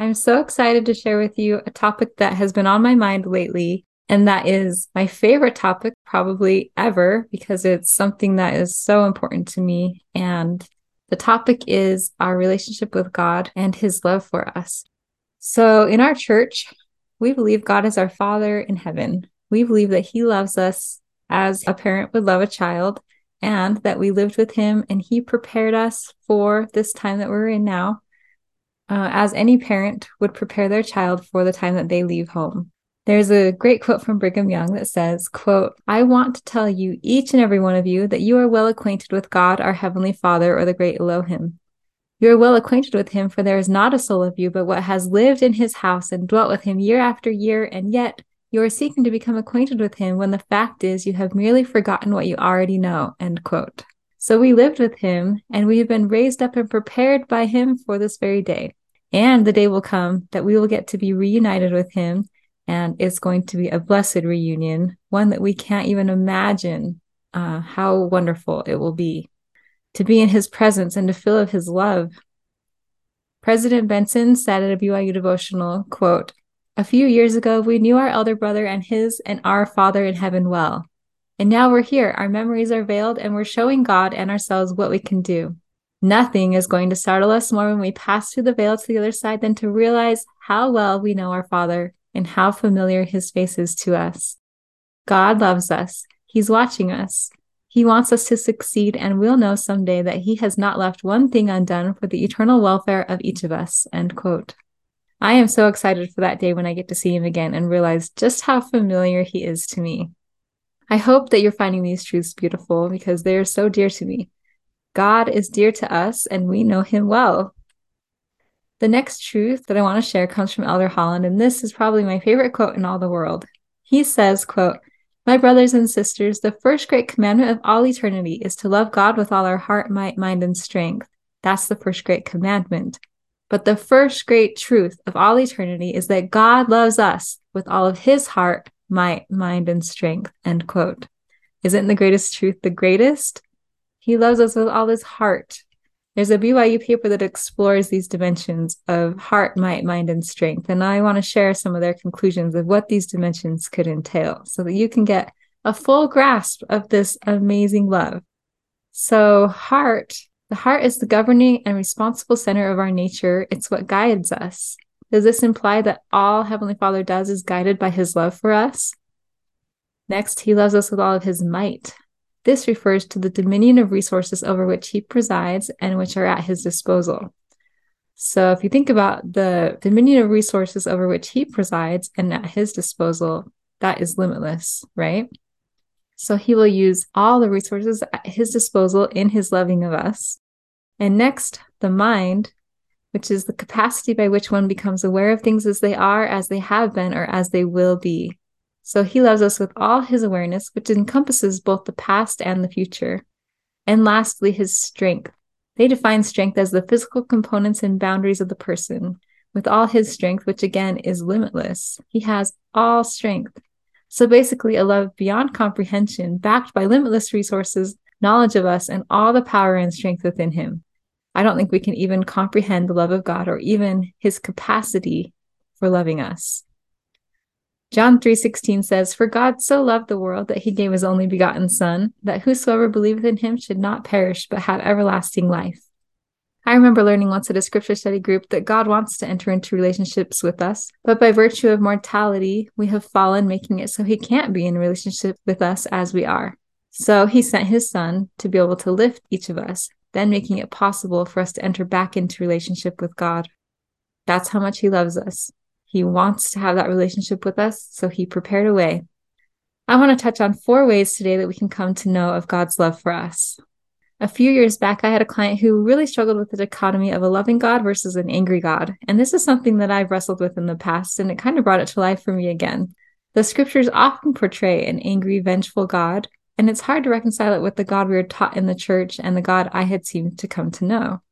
I'm so excited to share with you a topic that has been on my mind lately. And that is my favorite topic, probably ever, because it's something that is so important to me. And the topic is our relationship with God and his love for us. So, in our church, we believe God is our Father in heaven. We believe that he loves us as a parent would love a child, and that we lived with him and he prepared us for this time that we're in now uh, as any parent would prepare their child for the time that they leave home. There's a great quote from Brigham Young that says, quote, I want to tell you, each and every one of you, that you are well acquainted with God, our Heavenly Father, or the great Elohim. You are well acquainted with him, for there is not a soul of you but what has lived in his house and dwelt with him year after year, and yet you are seeking to become acquainted with him when the fact is you have merely forgotten what you already know. End quote. So we lived with him, and we have been raised up and prepared by him for this very day. And the day will come that we will get to be reunited with him. And it's going to be a blessed reunion, one that we can't even imagine uh, how wonderful it will be to be in his presence and to feel of his love. President Benson said at a BYU devotional, quote, a few years ago, we knew our elder brother and his and our Father in heaven well. And now we're here. Our memories are veiled, and we're showing God and ourselves what we can do. Nothing is going to startle us more when we pass through the veil to the other side than to realize how well we know our Father and how familiar his face is to us. God loves us. He's watching us. He wants us to succeed, and we'll know someday that he has not left one thing undone for the eternal welfare of each of us. End quote. I am so excited for that day when I get to see him again and realize just how familiar he is to me. I hope that you're finding these truths beautiful because they are so dear to me. God is dear to us and we know him well. The next truth that I want to share comes from Elder Holland, and this is probably my favorite quote in all the world. He says, quote, My brothers and sisters, the first great commandment of all eternity is to love God with all our heart, might, mind, and strength. That's the first great commandment. But the first great truth of all eternity is that God loves us with all of his heart, might, mind, and strength. End quote. Isn't the greatest truth the greatest? He loves us with all his heart. There's a BYU paper that explores these dimensions of heart, might, mind, and strength. And I want to share some of their conclusions of what these dimensions could entail so that you can get a full grasp of this amazing love. So, heart, the heart is the governing and responsible center of our nature. It's what guides us. Does this imply that all Heavenly Father does is guided by his love for us? Next, he loves us with all of his might. This refers to the dominion of resources over which he presides and which are at his disposal. So, if you think about the dominion of resources over which he presides and at his disposal, that is limitless, right? So, he will use all the resources at his disposal in his loving of us. And next, the mind, which is the capacity by which one becomes aware of things as they are, as they have been, or as they will be. So he loves us with all his awareness, which encompasses both the past and the future. And lastly, his strength. They define strength as the physical components and boundaries of the person. With all his strength, which again is limitless, he has all strength. So basically, a love beyond comprehension, backed by limitless resources, knowledge of us, and all the power and strength within him. I don't think we can even comprehend the love of God or even his capacity for loving us. John 3:16 says, "For God so loved the world that he gave his only begotten son, that whosoever believeth in him should not perish but have everlasting life." I remember learning once at a scripture study group that God wants to enter into relationships with us, but by virtue of mortality, we have fallen, making it so he can't be in relationship with us as we are. So he sent his son to be able to lift each of us, then making it possible for us to enter back into relationship with God. That's how much he loves us. He wants to have that relationship with us, so he prepared a way. I want to touch on four ways today that we can come to know of God's love for us. A few years back, I had a client who really struggled with the dichotomy of a loving God versus an angry God. And this is something that I've wrestled with in the past, and it kind of brought it to life for me again. The scriptures often portray an angry, vengeful God, and it's hard to reconcile it with the God we were taught in the church and the God I had seemed to come to know.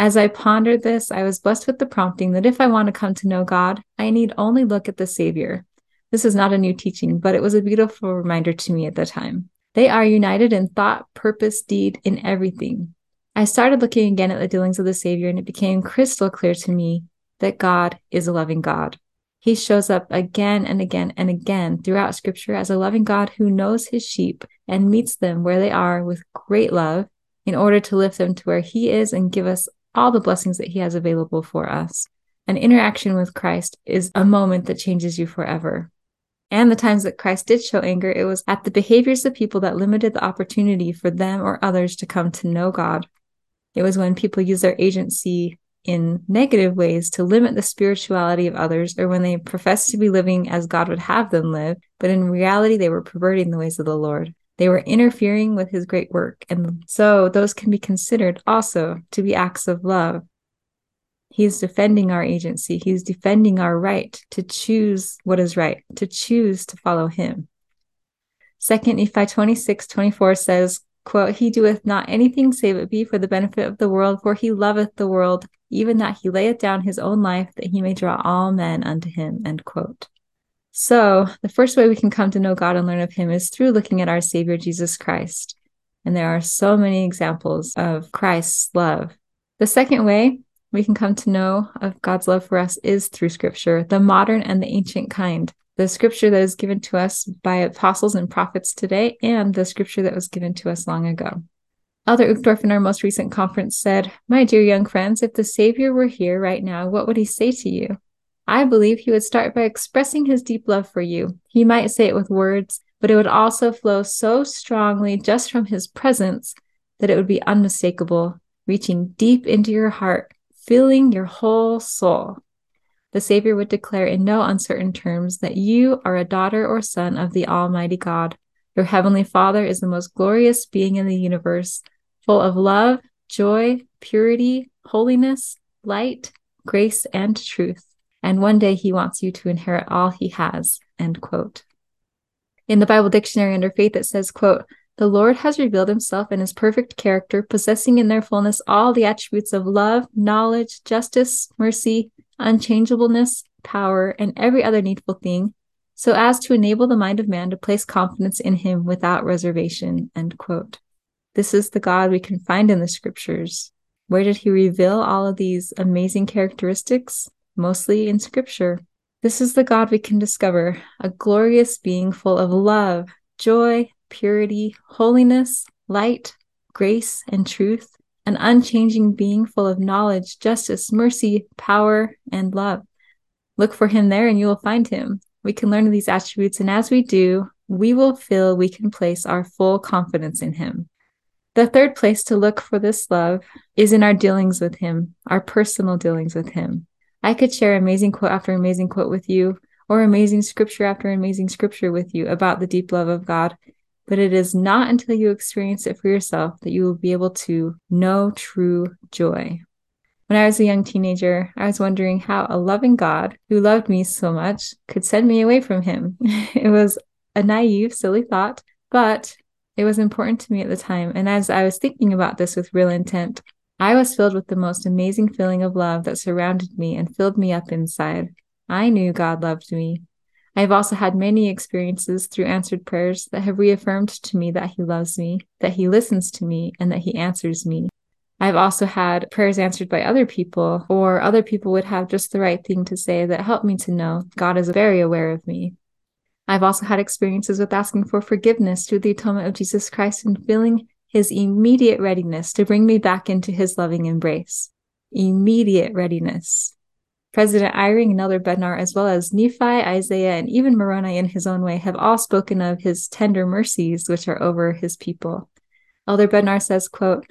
As I pondered this, I was blessed with the prompting that if I want to come to know God, I need only look at the Savior. This is not a new teaching, but it was a beautiful reminder to me at the time. They are united in thought, purpose, deed, in everything. I started looking again at the dealings of the Savior, and it became crystal clear to me that God is a loving God. He shows up again and again and again throughout Scripture as a loving God who knows his sheep and meets them where they are with great love in order to lift them to where he is and give us all the blessings that He has available for us. An interaction with Christ is a moment that changes you forever. And the times that Christ did show anger, it was at the behaviors of people that limited the opportunity for them or others to come to know God. It was when people use their agency in negative ways to limit the spirituality of others, or when they professed to be living as God would have them live, but in reality they were perverting the ways of the Lord. They were interfering with his great work. And so those can be considered also to be acts of love. He is defending our agency. He's defending our right to choose what is right, to choose to follow him. Second Nephi 26, 24 says, quote, He doeth not anything save it be for the benefit of the world, for he loveth the world, even that he layeth down his own life, that he may draw all men unto him, end quote. So, the first way we can come to know God and learn of Him is through looking at our Savior, Jesus Christ. And there are so many examples of Christ's love. The second way we can come to know of God's love for us is through Scripture, the modern and the ancient kind. The Scripture that is given to us by apostles and prophets today, and the Scripture that was given to us long ago. Elder Uchtdorf in our most recent conference said, My dear young friends, if the Savior were here right now, what would he say to you? I believe he would start by expressing his deep love for you. He might say it with words, but it would also flow so strongly just from his presence that it would be unmistakable, reaching deep into your heart, filling your whole soul. The Savior would declare in no uncertain terms that you are a daughter or son of the Almighty God. Your Heavenly Father is the most glorious being in the universe, full of love, joy, purity, holiness, light, grace, and truth and one day he wants you to inherit all he has end quote. In the bible dictionary under faith it says quote the lord has revealed himself in his perfect character possessing in their fullness all the attributes of love knowledge justice mercy unchangeableness power and every other needful thing so as to enable the mind of man to place confidence in him without reservation end quote. This is the god we can find in the scriptures. Where did he reveal all of these amazing characteristics mostly in scripture. This is the God we can discover, a glorious being full of love, joy, purity, holiness, light, grace, and truth, an unchanging being full of knowledge, justice, mercy, power, and love. Look for him there and you will find him. We can learn these attributes, and as we do, we will feel we can place our full confidence in him. The third place to look for this love is in our dealings with him, our personal dealings with him. I could share amazing quote after amazing quote with you, or amazing scripture after amazing scripture with you about the deep love of God. But it is not until you experience it for yourself that you will be able to know true joy. When I was a young teenager, I was wondering how a loving God who loved me so much could send me away from him. it was a naive, silly thought, but it was important to me at the time. And as I was thinking about this with real intent, I was filled with the most amazing feeling of love that surrounded me and filled me up inside. I knew God loved me. I have also had many experiences through answered prayers that have reaffirmed to me that He loves me, that He listens to me, and that He answers me. I've also had prayers answered by other people, or other people would have just the right thing to say that helped me to know God is very aware of me. I've also had experiences with asking for forgiveness through the atonement of Jesus Christ and feeling his immediate readiness to bring me back into his loving embrace. Immediate readiness. President Eyring and Elder Bednar, as well as Nephi, Isaiah, and even Moroni in his own way, have all spoken of his tender mercies which are over his people. Elder Bednar says, quote,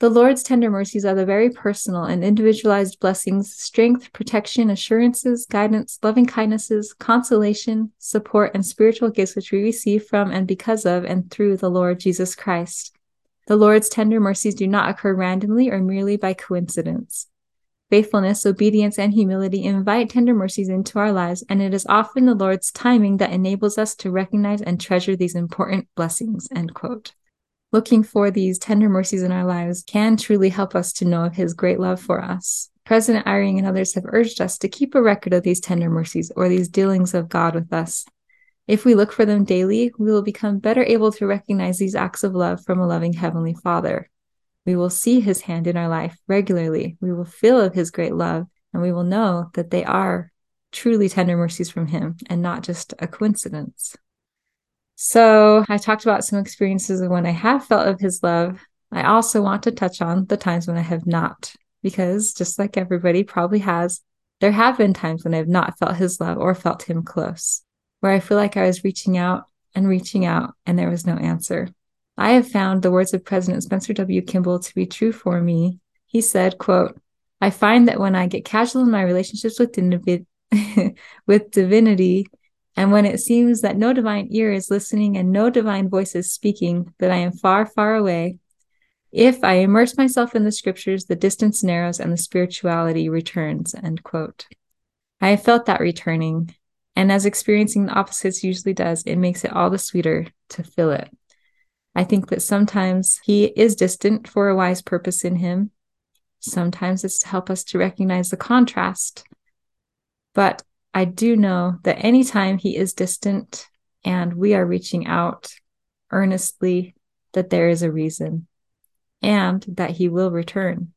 the Lord's tender mercies are the very personal and individualized blessings, strength, protection, assurances, guidance, loving kindnesses, consolation, support, and spiritual gifts which we receive from and because of and through the Lord Jesus Christ. The Lord's tender mercies do not occur randomly or merely by coincidence. faithfulness, obedience, and humility invite tender mercies into our lives, and it is often the Lord's timing that enables us to recognize and treasure these important blessings. End quote. Looking for these tender mercies in our lives can truly help us to know of His great love for us. President Eyring and others have urged us to keep a record of these tender mercies or these dealings of God with us. If we look for them daily, we will become better able to recognize these acts of love from a loving Heavenly Father. We will see His hand in our life regularly. We will feel of His great love, and we will know that they are truly tender mercies from Him and not just a coincidence. So, I talked about some experiences of when I have felt of His love. I also want to touch on the times when I have not, because just like everybody probably has, there have been times when I have not felt His love or felt Him close, where I feel like I was reaching out and reaching out and there was no answer. I have found the words of President Spencer W. Kimball to be true for me. He said, quote, I find that when I get casual in my relationships with, with divinity, and when it seems that no divine ear is listening and no divine voice is speaking, that I am far, far away, if I immerse myself in the scriptures, the distance narrows and the spirituality returns. End quote. I have felt that returning, and as experiencing the opposites usually does, it makes it all the sweeter to feel it. I think that sometimes he is distant for a wise purpose in him. Sometimes it's to help us to recognize the contrast. But I do know that anytime he is distant and we are reaching out earnestly, that there is a reason and that he will return.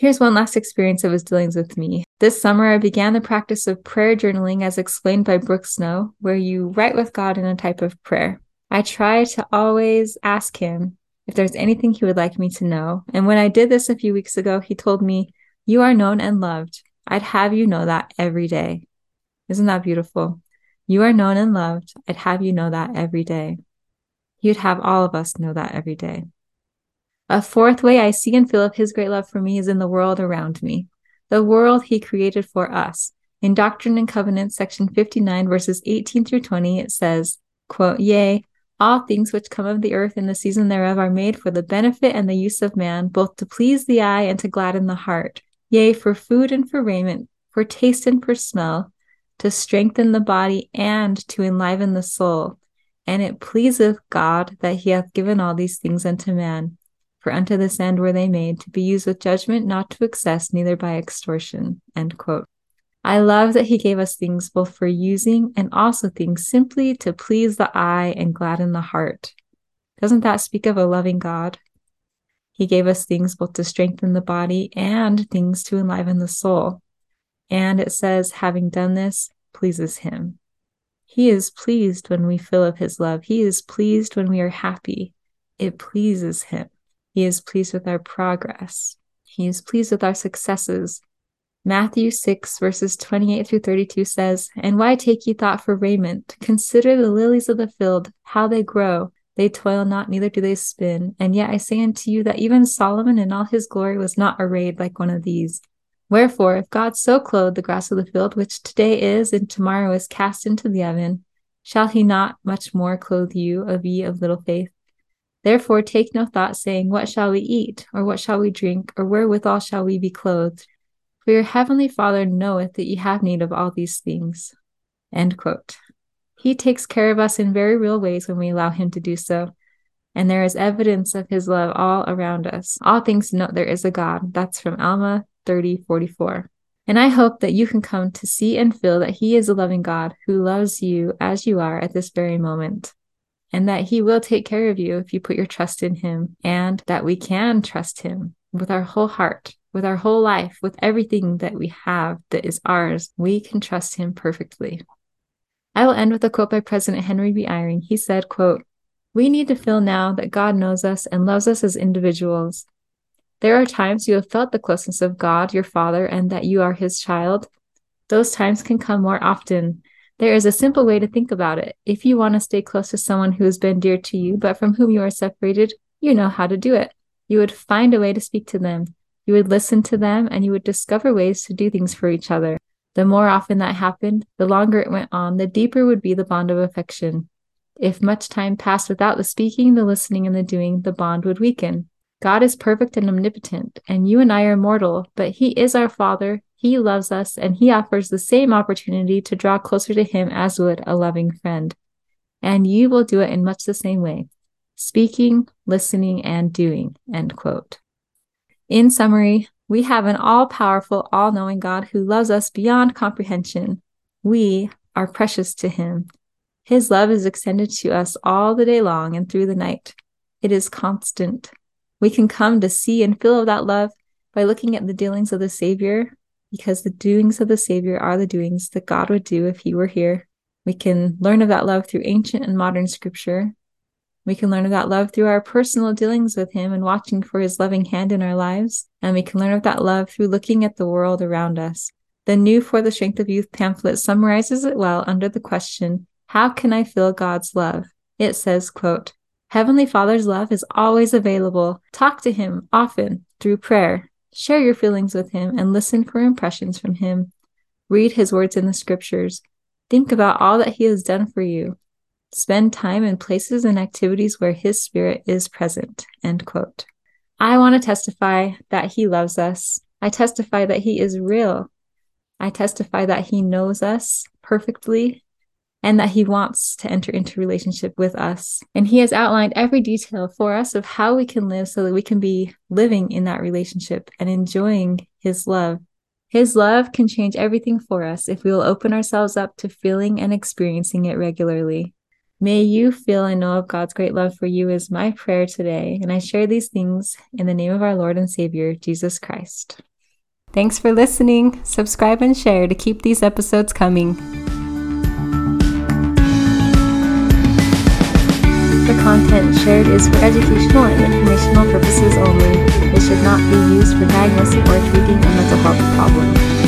Here's one last experience of his dealings with me. This summer, I began the practice of prayer journaling as explained by Brooke Snow, where you write with God in a type of prayer. I try to always ask him if there's anything he would like me to know. And when I did this a few weeks ago, he told me, You are known and loved. I'd have you know that every day. Isn't that beautiful? You are known and loved. I'd have you know that every day. You'd have all of us know that every day. A fourth way I see and feel of his great love for me is in the world around me, the world he created for us. In Doctrine and Covenants, section 59, verses 18 through 20, it says, quote, Yea, all things which come of the earth in the season thereof are made for the benefit and the use of man, both to please the eye and to gladden the heart. Yea, for food and for raiment, for taste and for smell, to strengthen the body and to enliven the soul. And it pleaseth God that he hath given all these things unto man. For unto this end were they made, to be used with judgment, not to excess, neither by extortion. End quote. I love that he gave us things both for using and also things simply to please the eye and gladden the heart. Doesn't that speak of a loving God? He gave us things both to strengthen the body and things to enliven the soul. And it says, having done this, pleases him. He is pleased when we feel of his love. He is pleased when we are happy. It pleases him. He is pleased with our progress. He is pleased with our successes. Matthew 6, verses 28 through 32 says, And why take ye thought for raiment? Consider the lilies of the field, how they grow. They toil not, neither do they spin. And yet I say unto you that even Solomon in all his glory was not arrayed like one of these. Wherefore, if God so clothe the grass of the field, which today is and tomorrow is cast into the oven, shall he not much more clothe you, of ye of little faith? Therefore take no thought, saying, What shall we eat? Or what shall we drink? Or wherewithal shall we be clothed? For your heavenly Father knoweth that ye have need of all these things. End quote. He takes care of us in very real ways when we allow him to do so. And there is evidence of his love all around us. All things know there is a God. That's from Alma 30 44. And I hope that you can come to see and feel that he is a loving God who loves you as you are at this very moment. And that he will take care of you if you put your trust in him, and that we can trust him with our whole heart with our whole life, with everything that we have that is ours, we can trust him perfectly. I will end with a quote by President Henry B. Eyring. He said, quote, We need to feel now that God knows us and loves us as individuals. There are times you have felt the closeness of God, your Father, and that you are his child. Those times can come more often. There is a simple way to think about it. If you want to stay close to someone who has been dear to you, but from whom you are separated, you know how to do it. You would find a way to speak to them. You would listen to them and you would discover ways to do things for each other. The more often that happened, the longer it went on, the deeper would be the bond of affection. If much time passed without the speaking, the listening, and the doing, the bond would weaken. God is perfect and omnipotent, and you and I are mortal, but He is our Father. He loves us, and He offers the same opportunity to draw closer to Him as would a loving friend. And you will do it in much the same way speaking, listening, and doing. End quote. In summary, we have an all powerful, all knowing God who loves us beyond comprehension. We are precious to Him. His love is extended to us all the day long and through the night. It is constant. We can come to see and feel of that love by looking at the dealings of the Savior, because the doings of the Savior are the doings that God would do if He were here. We can learn of that love through ancient and modern scripture, we can learn of that love through our personal dealings with Him and watching for His loving hand in our lives. And we can learn of that love through looking at the world around us. The new For the Strength of Youth pamphlet summarizes it well under the question, How can I feel God's love? It says, quote, Heavenly Father's love is always available. Talk to Him often through prayer. Share your feelings with Him and listen for impressions from Him. Read His words in the scriptures. Think about all that He has done for you. Spend time in places and activities where His Spirit is present. End quote. I want to testify that He loves us. I testify that He is real. I testify that He knows us perfectly and that He wants to enter into relationship with us. And He has outlined every detail for us of how we can live so that we can be living in that relationship and enjoying His love. His love can change everything for us if we will open ourselves up to feeling and experiencing it regularly. May you feel and know of God's great love for you is my prayer today, and I share these things in the name of our Lord and Savior, Jesus Christ. Thanks for listening. Subscribe and share to keep these episodes coming. Content shared is for educational and informational purposes only. It should not be used for diagnosing or treating a mental health problem.